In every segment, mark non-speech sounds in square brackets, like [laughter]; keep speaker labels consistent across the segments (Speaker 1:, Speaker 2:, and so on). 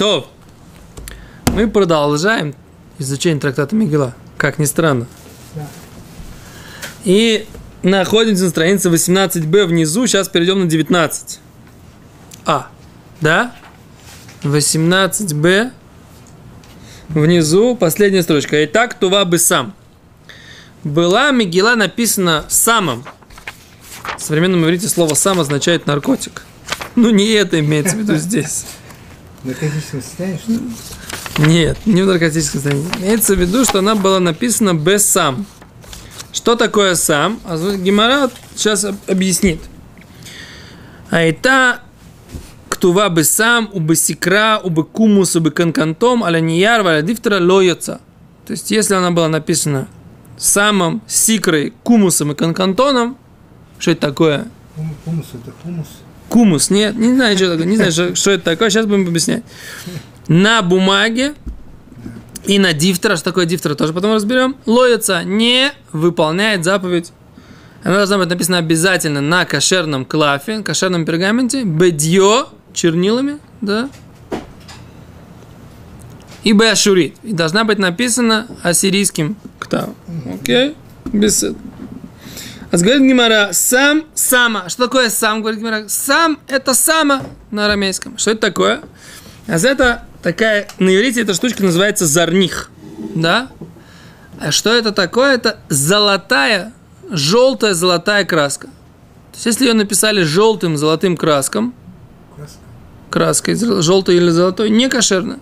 Speaker 1: То, мы продолжаем изучение трактата Мигела, как ни странно.
Speaker 2: Да.
Speaker 1: И находимся на странице 18b внизу, сейчас перейдем на 19. А, да? 18b внизу, последняя строчка. Итак, Тува бы сам. Была Мигела написана самым. В современном иврите слово «сам» означает наркотик. Ну, не это имеется в виду [laughs] здесь.
Speaker 2: Наркотическом состоянии, что ли?
Speaker 1: Нет, не в наркотическом состоянии. Имеется в виду, что она была написана без сам. Что такое сам? А Гимара сейчас об- объяснит. А это ктува бы сам, у бы сикра, у бы кумус, у бы канкантом, аля нияр, аля дифтера лоется. То есть, если она была написана самым, сикрой, кумусом и канкантоном, что это такое?
Speaker 2: Хумус это хумус.
Speaker 1: Кумус, нет, не знаю, что такое, не знаю, что, что это такое, сейчас будем объяснять. На бумаге и на дифтера, что такое дифтера, тоже потом разберем, лоится, не выполняет заповедь. Она должна быть написана обязательно на кошерном клафе, кошерном пергаменте, бедье, чернилами, да, и беашурит. И должна быть написана ассирийским ктавом. Окей? Без этого. А говорит Гимара, сам, сама. Что такое сам, говорит Гимара? Сам – это сама на арамейском. Что это такое? А это такая, на иврите эта штучка называется зарних. Да? А что это такое? Это золотая, желтая золотая краска. То есть, если ее написали желтым золотым краском, краской, желтой или золотой, не кошерно.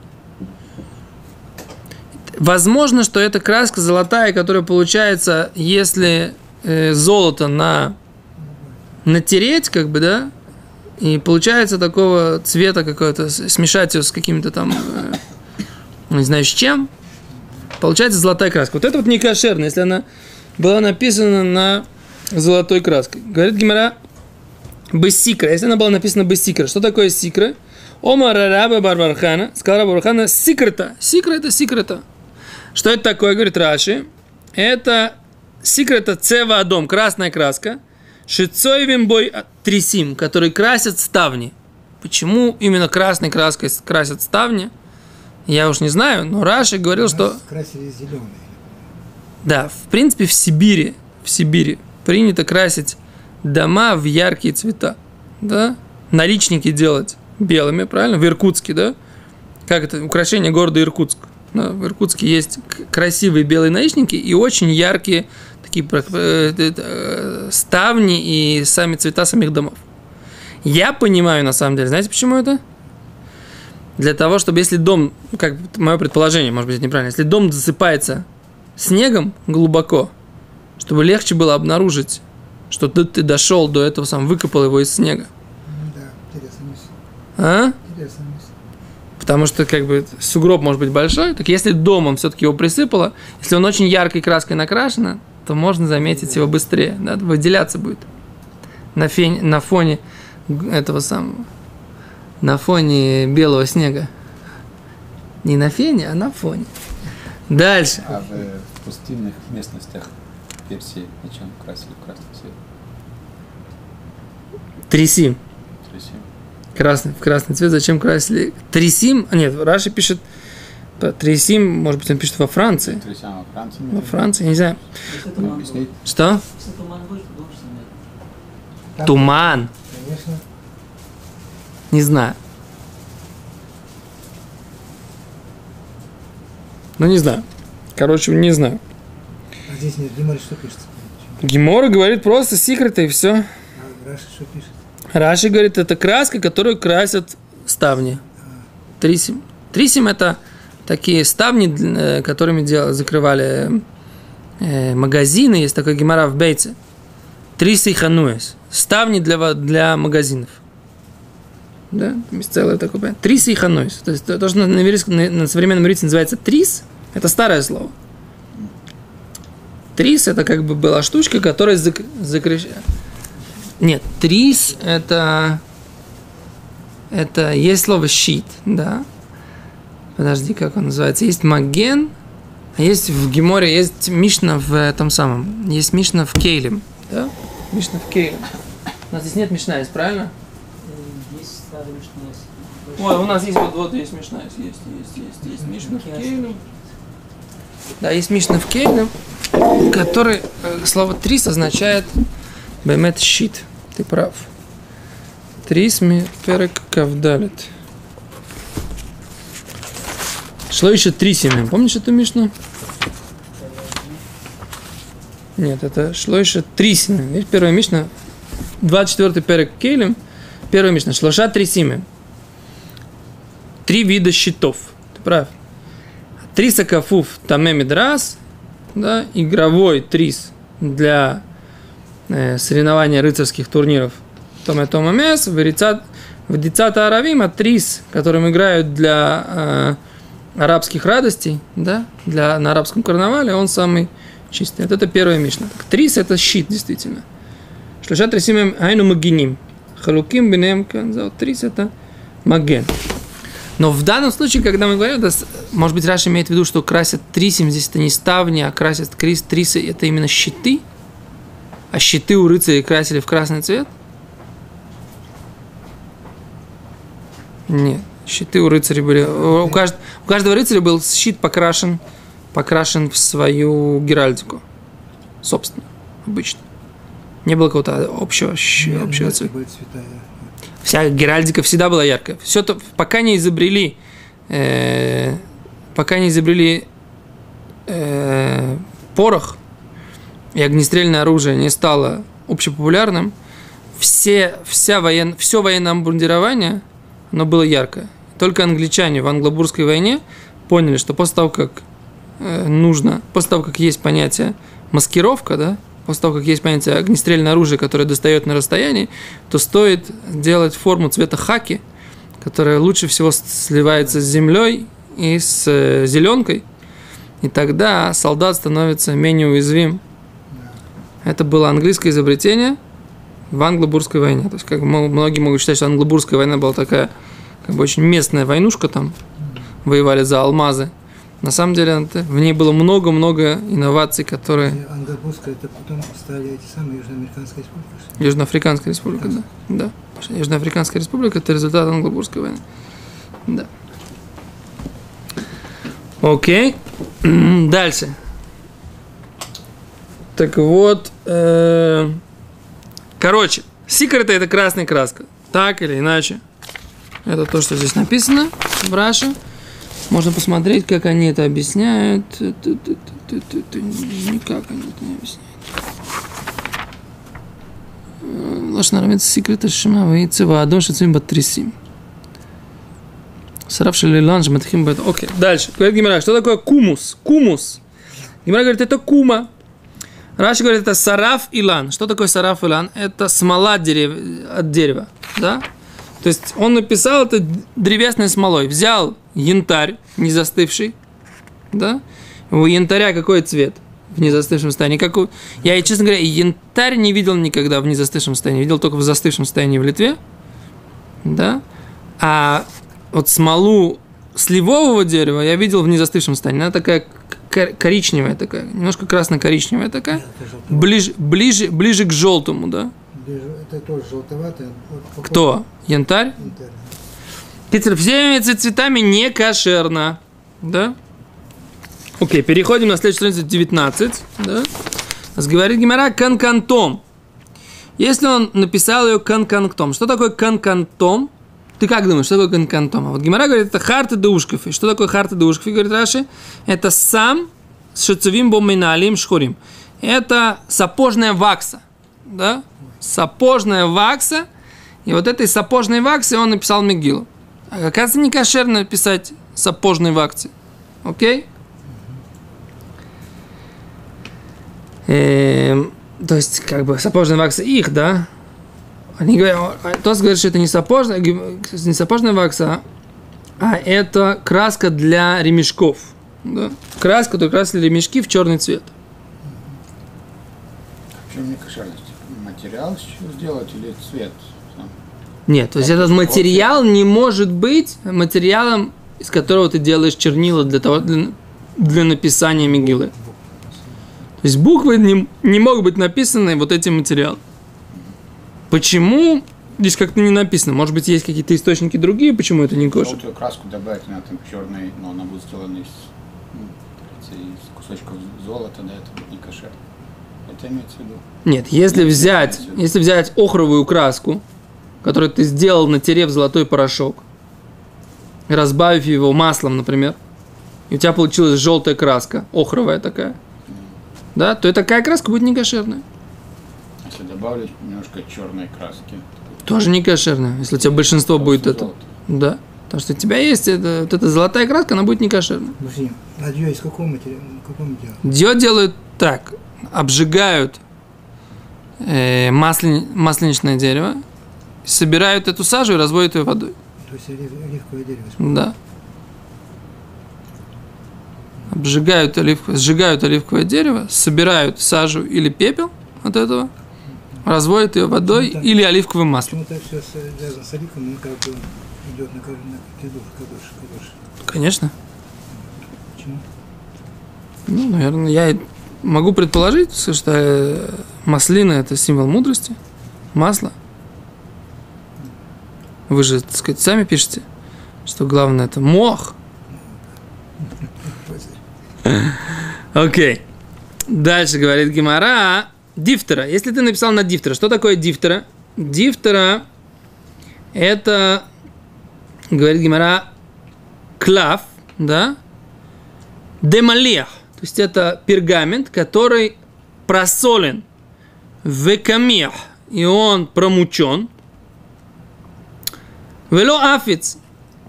Speaker 1: Возможно, что это краска золотая, которая получается, если э, золото на натереть, как бы, да, и получается такого цвета какой-то, с- смешать ее с каким-то там, э, не знаю, с чем, получается золотая краска. Вот это вот не кошерно, если она была написана на золотой краской. Говорит Гимара, Бессикра. Если она была написана Бессикра, что такое сикра? Ома рараба барбархана. Сказал Раба Барбархана сикрета. Сикра это сикрета. Что это такое, говорит Раши? Это сикрета цева дом, красная краска. Шицоевим бой трисим, который красят ставни. Почему именно красной краской красят ставни? Я уж не знаю, но Раши говорил,
Speaker 2: У
Speaker 1: что...
Speaker 2: нас красили зеленый.
Speaker 1: Да, в принципе, в Сибири, в Сибири принято красить дома в яркие цвета, да? Наличники делать белыми, правильно? В Иркутске, да? Как это? Украшение города Иркутск. Да, в Иркутске есть красивые белые наличники и очень яркие такие э, э, ставни и сами цвета самих домов. Я понимаю, на самом деле, знаете, почему это? Для того, чтобы если дом, ну, как мое предположение, может быть, это неправильно, если дом засыпается снегом глубоко, чтобы легче было обнаружить, что ты, ты дошел до этого, сам выкопал его из снега.
Speaker 2: Да, интересная мысль.
Speaker 1: А? Потому что как бы сугроб может быть большой, так если дом он все-таки его присыпало, если он очень яркой краской накрашено, то можно заметить его быстрее, да, выделяться будет на, фень, на фоне этого самого, на фоне белого снега. Не на фене, а на фоне. Дальше.
Speaker 3: А в пустынных местностях Персии зачем красили красный цвет?
Speaker 1: Тряси. Красный, в красный цвет. Зачем красили? Трясим? А, Нет, Раши пишет по- Трясим, может быть, он пишет во Франции.
Speaker 3: Тряся во Франции.
Speaker 1: Во Франции, я не знаю. Что?
Speaker 4: туман.
Speaker 2: Конечно.
Speaker 1: Не знаю. Ну, не знаю. Короче, не знаю.
Speaker 2: А здесь нет, Гимари что пишется?
Speaker 1: Гемора говорит просто секреты и все.
Speaker 2: А Раши что пишет?
Speaker 1: Раши говорит, это краска, которую красят ставни. Трисим. Трисим это такие ставни, э, которыми дел- закрывали э, магазины. Есть такой гемора в Бейце. Триси хануэс. Ставни для, для магазинов. Да, есть целое такое понятие. Трис. То есть то, что на, на, современном иврите называется трис, это старое слово. Трис это как бы была штучка, которая зак- закрыш- Нет, трис это это есть слово щит, да. Подожди, как он называется? Есть маген, а есть в Геморе, есть Мишна в этом самом. Есть Мишна в Кейлем, да? Мишна в Кейлем. У нас здесь нет Мишна, есть правильно?
Speaker 4: Есть Мишна есть.
Speaker 1: Ой, у нас есть вот, вот есть Мишна, есть, есть, есть, есть, есть Мишна в Кейлем. Да, есть Мишна в Кейлем, который, э, слово трис означает бемет щит. Ты прав. Трис ми перек кавдалит. Шло еще три семя. Помнишь эту Мишну? Нет, это шло еще три семя. Видишь, первая Мишна, 24 перек Кейлем, первая Мишна, шлоша три семя три вида щитов. Ты прав. Трис акафуф таме мидрас, да, игровой трис для соревнования рыцарских турниров Томе Тома Мес, Вадицата Аравим, а трис, которым играют для э, арабских радостей, да, для, на арабском карнавале, он самый чистый. Вот это первая мишна. Трис это щит, действительно. Шлюша трисимем айну магиним. Халуким бинем трис это маген. Но в данном случае, когда мы говорим, это, может быть, Раша имеет в виду, что красят трисим, здесь это не ставни, а красят крис, трисы, это именно щиты, а щиты у рыцарей красили в красный цвет? Нет, щиты у рыцарей были... У, кажд, у каждого рыцаря был щит покрашен, покрашен в свою геральдику. Собственно, обычно. Не было какого-то общего, общего цвета.
Speaker 2: Были цвета,
Speaker 1: Вся геральдика всегда была яркая. Все то, пока не изобрели, э, пока не изобрели э, порох и огнестрельное оружие не стало общепопулярным, все, вся воен, все военное обмундирование, оно было яркое. Только англичане в англобурской войне поняли, что после того, как э, нужно, после того, как есть понятие маскировка, да, после того, как есть понятие огнестрельное оружие, которое достает на расстоянии, то стоит делать форму цвета хаки, которая лучше всего сливается с землей и с э, зеленкой, и тогда солдат становится менее уязвим. Это было английское изобретение в англобурской войне. То есть, как многие могут считать, что англобурская война была такая, как бы очень местная войнушка там, воевали за алмазы. На самом деле в ней было много-много инноваций, которые...
Speaker 2: Англобурская, это потом стали эти самые Южноамериканская республика.
Speaker 1: Южноафриканская республика, да. да. Южноафриканская республика – это результат англобурской войны. Да. Окей. [clears throat] Дальше. Так вот, э, короче, секрет это красная краска. Так или иначе. Это то, что здесь написано в Раше. Можно посмотреть, как они это объясняют. Никак они это не объясняют. Лошна рамит секрет шима вейцева адон шацим батрисим. Сараф шалилан матхим бет. Окей, дальше. Говорит Гимара, что такое кумус? Кумус. Гимара говорит, это кума. Раши говорит, это сараф илан. Что такое сараф илан? Это смола дерев... от дерева. Да? То есть он написал это древесной смолой. Взял янтарь, не застывший, да? У янтаря какой цвет в незастывшем состоянии? Как у... Я, честно говоря, янтарь не видел никогда в незастывшем состоянии. Видел только в застывшем состоянии в Литве, да? А вот смолу сливового дерева я видел в незастывшем состоянии. Она такая коричневая такая, немножко красно-коричневая такая, ближе, ближе, ближе к желтому, да?
Speaker 2: Это тоже вот похоже
Speaker 1: Кто? Янтарь?
Speaker 2: янтарь.
Speaker 1: Кицер, всеми этими цветами не кошерно. Да? Окей, переходим на следующую страницу 19. Да? Нас говорит Гимара канкантом. Если он написал ее канкантом, что такое канкантом? Ты как думаешь, что такое канкантом? А вот Гимара говорит, это харта деушков. И что такое харта деушков, говорит Раши? Это сам с шацевим боминалим шхурим. Это сапожная вакса. Да? Сапожная вакса. И вот этой сапожной ваксы он написал Мигилу. А оказывается, не кошерно писать сапожной ваксе. Окей? Эм, то есть, как бы, сапожная вакса их, да? Они говорят, а Тос говорит, что это не сапожная, не сапожная вакса, а это краска для ремешков. Да? Краска, которую красили ремешки в черный цвет.
Speaker 3: В чем некошерность? Материал сделать или цвет?
Speaker 1: Нет, то есть этот материал не может быть материалом, из которого ты делаешь чернила для, того, для, для написания Мигилы. То есть буквы не, не могут быть написаны вот этим материалом. Почему? здесь как-то не написано. Может быть, есть какие-то источники другие, почему это не кошер.
Speaker 3: Желтую краску добавить, она там черный, но она будет сделана из, ну, из кусочков золота, да, это будет не кошер. Это имеется в виду.
Speaker 1: Нет, если взять, если взять охровую краску, которую ты сделал, натерев золотой порошок, разбавив его маслом, например, и у тебя получилась желтая краска, охровая такая, да, то и такая краска будет не кошерная.
Speaker 3: Если добавлю немножко черной краски,
Speaker 1: Тоже не кошерная, если у тебя большинство будет это.
Speaker 3: золото.
Speaker 1: Да. Потому что у тебя есть это, вот эта золотая краска, она будет не кошерная.
Speaker 2: Подожди, а дьё из какого материала? Какого материала?
Speaker 1: Дио делают так, обжигают э, маслен- масленичное дерево, собирают эту сажу и разводят ее водой.
Speaker 2: То есть олив- оливковое дерево.
Speaker 1: Да. Обжигают оливковое, сжигают оливковое дерево, собирают сажу или пепел от этого, разводят ее водой
Speaker 2: Почему так?
Speaker 1: или оливковым маслом.
Speaker 2: Почему-то все связано с оливком, он как бы идет на, на кидуш, кадуш, кадуш.
Speaker 1: Конечно.
Speaker 2: Почему?
Speaker 1: Ну, наверное, я могу предположить, что э, маслина – это символ мудрости, масло. Вы же, так сказать, сами пишете, что главное – это мох. [laughs] Окей. Дальше говорит Гимара. Дифтера. Если ты написал на дифтера, что такое дифтера? Дифтера – это, говорит Гимара, клав, да? Демалех. То есть это пергамент, который просолен в камех, и он промучен. Вело афиц,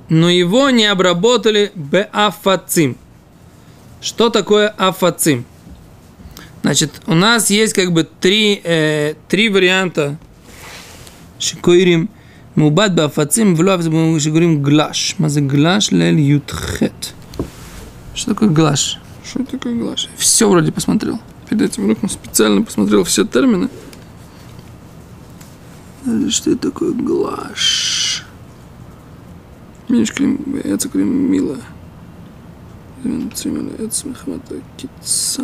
Speaker 1: но его не обработали беафацим. Что такое афацим? Значит, у нас есть как бы три, э, три варианта. Шикойрим мубад афиц, мы говорим глаш. Мазы глаш лель ютхет. Что такое глаш? Что такое глаш? Все вроде посмотрел. Перед этим уроком специально посмотрел все термины. Что это такое глаш? Меньше крем, это мило. Это смехмата кица.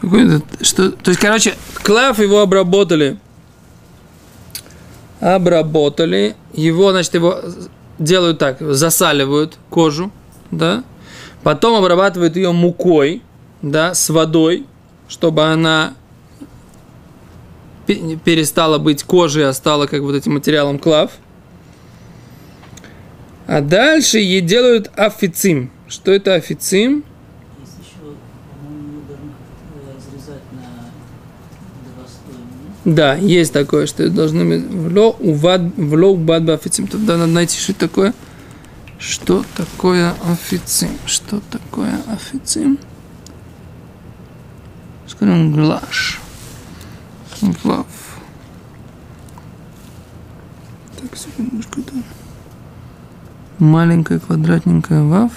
Speaker 1: Какой-то, что, то есть, короче, клав его обработали обработали, его, значит, его делают так, засаливают кожу, да, потом обрабатывают ее мукой, да, с водой, чтобы она пе- перестала быть кожей, а стала как вот этим материалом клав. А дальше ей делают официм. Что это официм?
Speaker 4: Нет?
Speaker 1: Да, есть такое, что должны быть в ло увад в ло убад официм. Тогда надо найти, что такое. Что такое официм? Что такое официм? Скажем, глаш. Глав. Так, секундочку, да. Маленькая квадратненькая вав.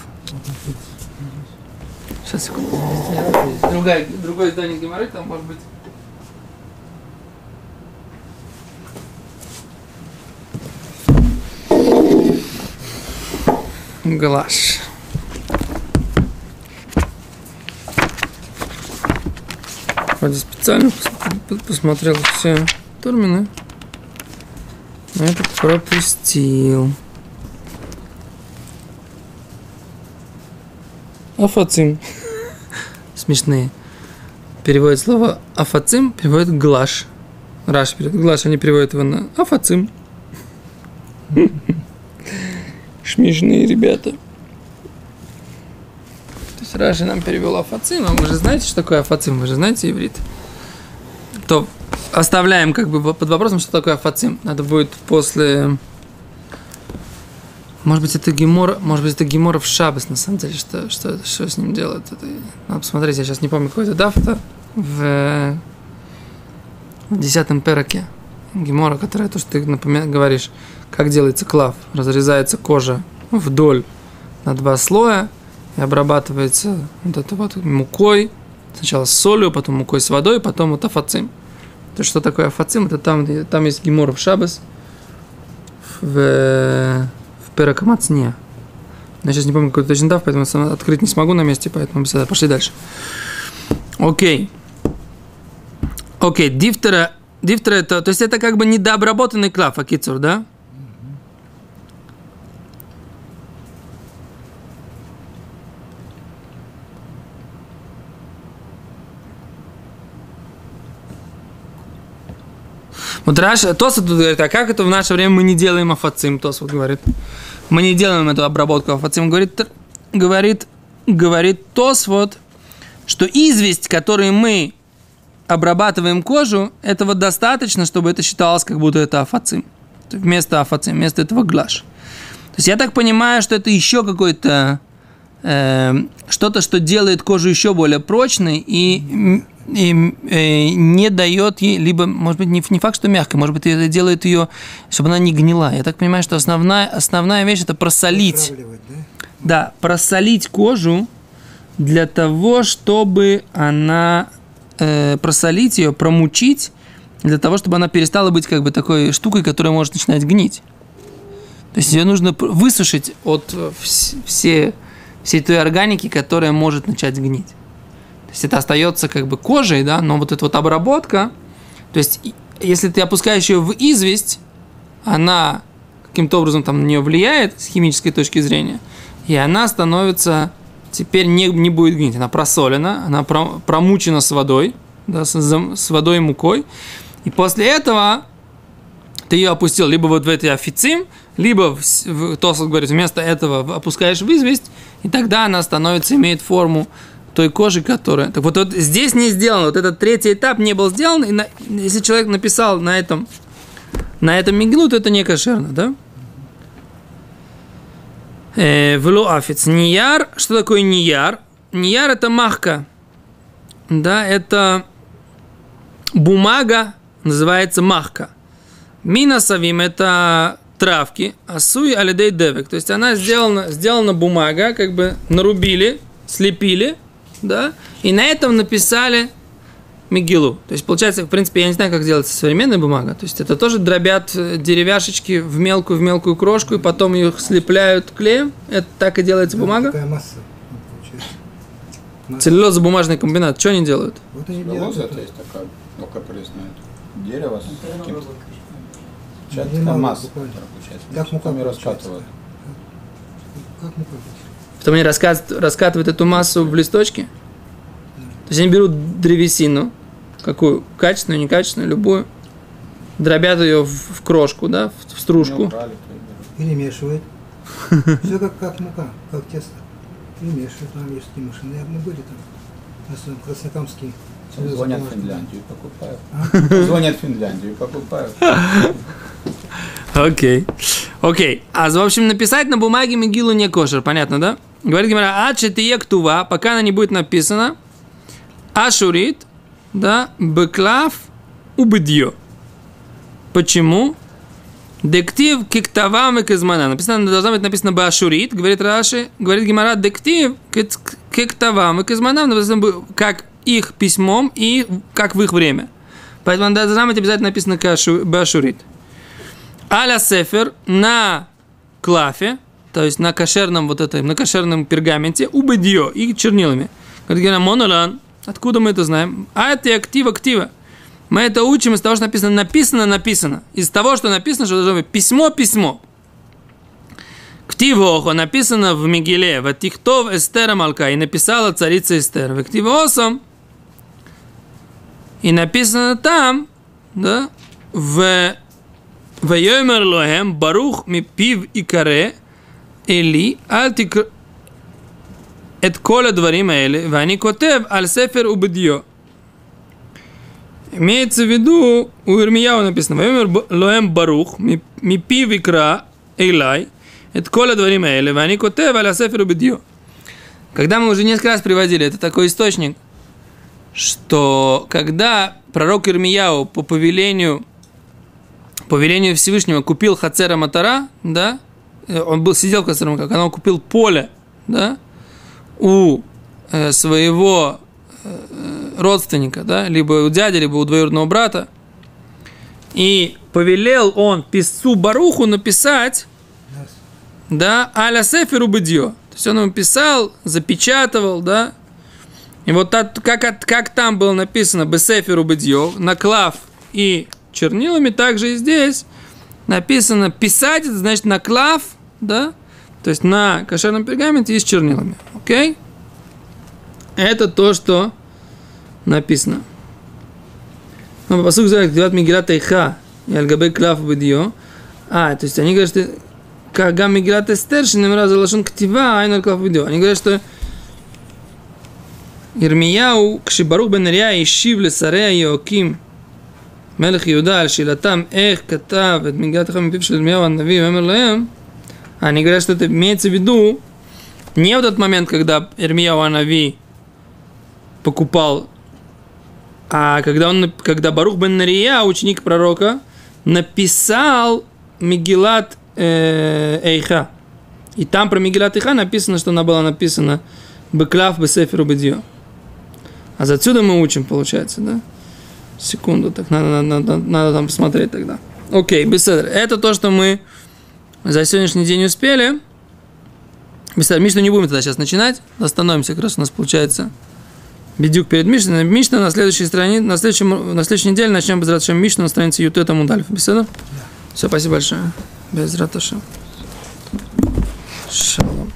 Speaker 1: Сейчас, секунду. Другая, другое издание Геморрой, там может быть Глаш. Вроде специально пос- пос- посмотрел все термины. Но этот пропустил. Афацим. Смешные. Переводит слово афацим, переводит глаш. Раш переводит глаш, они переводят его на афацим. Смешные ребята. То есть Раши нам перевел афацим, а вы же знаете, что такое афацим, вы же знаете иврит. То оставляем как бы под вопросом, что такое афацим. Надо будет после... Может быть, это гемор, может быть, это гемор в шабас, на самом деле, что, что, что с ним делают. Это, надо посмотреть, я сейчас не помню, какой это это в, в десятом пераке. Гемора, которая, то, что ты напомя- говоришь, как делается клав. Разрезается кожа вдоль на два слоя и обрабатывается вот это вот мукой, сначала с солью, потом мукой с водой, потом вот афацим. То, что такое афацим, это там, там есть гемор в шабас, в перакамацне. Я сейчас не помню, какой точно дав, поэтому открыть не смогу на месте, поэтому беседа. Пошли дальше. Окей. Окей, дифтера, дифтера это, то есть это как бы недообработанный клав, акицур, да? Вот Раш, Тосфот тут говорит, а как это в наше время мы не делаем афацим, Тосфот говорит. Мы не делаем эту обработку афацим. Говорит, говорит, говорит Тосфот, что известь, которой мы обрабатываем кожу, этого достаточно, чтобы это считалось, как будто это афацим. Вместо афацим, вместо этого глаш. То есть я так понимаю, что это еще какой-то э, что-то, что делает кожу еще более прочной и, не дает ей, либо, может быть, не, не факт, что мягкой, может быть, это делает ее, чтобы она не гнила. Я так понимаю, что основная, основная вещь это просолить.
Speaker 2: Да?
Speaker 1: Да, просолить кожу для того, чтобы она э, просолить ее, промучить, для того, чтобы она перестала быть как бы такой штукой, которая может начинать гнить. То есть ее нужно высушить от э, вс- все, всей той органики, которая может начать гнить. Есть это остается как бы кожей, да, но вот эта вот обработка, то есть если ты опускаешь ее в известь, она каким-то образом там на нее влияет с химической точки зрения, и она становится теперь не, не будет гнить. Она просолена, она про- промучена с водой, да, с, с водой и мукой. И после этого ты ее опустил либо вот в этой официм, либо, в, в, Тосфот говорит, вместо этого опускаешь в известь, и тогда она становится, имеет форму той кожи, которая... Так вот, вот здесь не сделано, вот этот третий этап не был сделан, и на- если человек написал на этом, на этом мигну, то это не кошерно, да? Э, Вло афиц. Нияр. Что такое нияр? Нияр это махка. Да, это бумага, называется махка. Минасавим это травки, асуи алидей девек. То есть она сделана, сделана бумага, как бы нарубили, слепили, да, и на этом написали Мигилу. То есть, получается, в принципе, я не знаю, как делается современная бумага. То есть, это тоже дробят э, деревяшечки в мелкую, в мелкую крошку, и потом их слепляют клеем. Это так и делается бумага.
Speaker 2: Такая масса ну, получается. Масса.
Speaker 1: Целлюлозно-бумажный комбинат. Что они делают?
Speaker 2: Вот они делают
Speaker 3: Целлюлоза
Speaker 2: это.
Speaker 3: есть такая мелкопресная дерево с каким-то такая масса, получается.
Speaker 2: Как мука
Speaker 3: Потом ее
Speaker 2: получается.
Speaker 3: раскатывают.
Speaker 2: Как мука будет?
Speaker 1: Потом они раскат- раскатывают эту массу в листочки. То есть, они берут древесину, какую? Качественную, некачественную, любую. Дробят ее в, в крошку, да, в, в стружку.
Speaker 2: Перемешивает. Все как, как мука, как тесто. Перемешивает. Там есть такие машины. Я- Мы были там.
Speaker 3: Потом
Speaker 2: Серьезно, [laughs]
Speaker 3: Звонят в. Финляндию и покупают. Звонят в Финляндию и покупают.
Speaker 1: Окей. Окей. А, в общем, написать на бумаге Мигилу не кошер, понятно, да? Говорит Гимара, а четые ктува, пока она не будет написана, ашурит, да, беклав, убедье. Почему? Дектив киктавам и казмана. Написано, должно быть написано башурит, говорит Раши, говорит Гимара, дектив киктавам и казманам, написано как их письмом и как в их время. Поэтому должна быть обязательно написано башурит. Аля Сефер на клафе, то есть на кошерном вот этой, на кошерном пергаменте, убедио и чернилами. Говорит, монолан, откуда мы это знаем? А это актива актива. Мы это учим из того, что написано, написано, написано. Из того, что написано, что должно быть письмо, письмо. Ктивохо написано в Мигеле, в Тихтов Эстера Малка, и написала царица Эстер. В Ктивосом, и написано там, да, в Вейомер Лоэм Барух Мипив и Каре, אל תקרא את כל הדברים האלה ואני כותב על ספר ובדיו. Имеется в виду, у Ирмияу написано, «Ваимер лоэм барух, мипи викра эйлай, это кола дворим эйле, вани котев аля сефер убедио». Когда мы уже несколько раз приводили, это такой источник, что когда пророк Ирмияу по повелению по велению Всевышнего купил Хацера Матара, да, э, он был, сидел в Матара, когда он купил поле, да, у э, своего э, родственника, да, либо у дяди, либо у двоюродного брата, и повелел он писцу Баруху написать, да, аля сеферу бедио. То есть он ему писал, запечатывал, да, И вот так, как, как там было написано Бесеферу Бедьё, на клав и чернилами, также и здесь написано писать, это значит наклав, да? То есть на кошерном пергаменте и с чернилами. Окей? Это то, что написано. Но по сути говорят, и Мигила и Яльгабе Клав Бедио. А, то есть они говорят, что Кагам Мигила Тестер, Шинемра Залашон Ктива, Айнар Клав Бедио. Они говорят, что Ирмияу, Кшибарух Бен Рия, саре Лесарея, Йоаким, מלך יהודה, על שאלתם איך כתב את מגילת אחד מפיו של ירמיהו הנביא, ואומר להם, אני говорю, что это имеется в виду не в тот момент, когда Ирмияу Анави покупал, а когда, он, когда Барух бен Нария, ученик пророка, написал Мигилат э, Эйха. И там про Мигилат Эйха написано, что она была написана Беклав Бесеферу Бедио. А за отсюда мы учим, получается, да? Секунду, так надо, надо, надо, надо там посмотреть тогда. Окей, беседер. Это то, что мы за сегодняшний день успели. Беседер, Мишну не будем тогда сейчас начинать. Остановимся, как раз у нас получается Бедюк перед Мишной. Мишна на следующей странице, на, следующем, на следующей неделе начнем без Раташем Мишну на странице Ютета Мудальф. Беседа? Все, спасибо большое. Без Раташем. Шалом.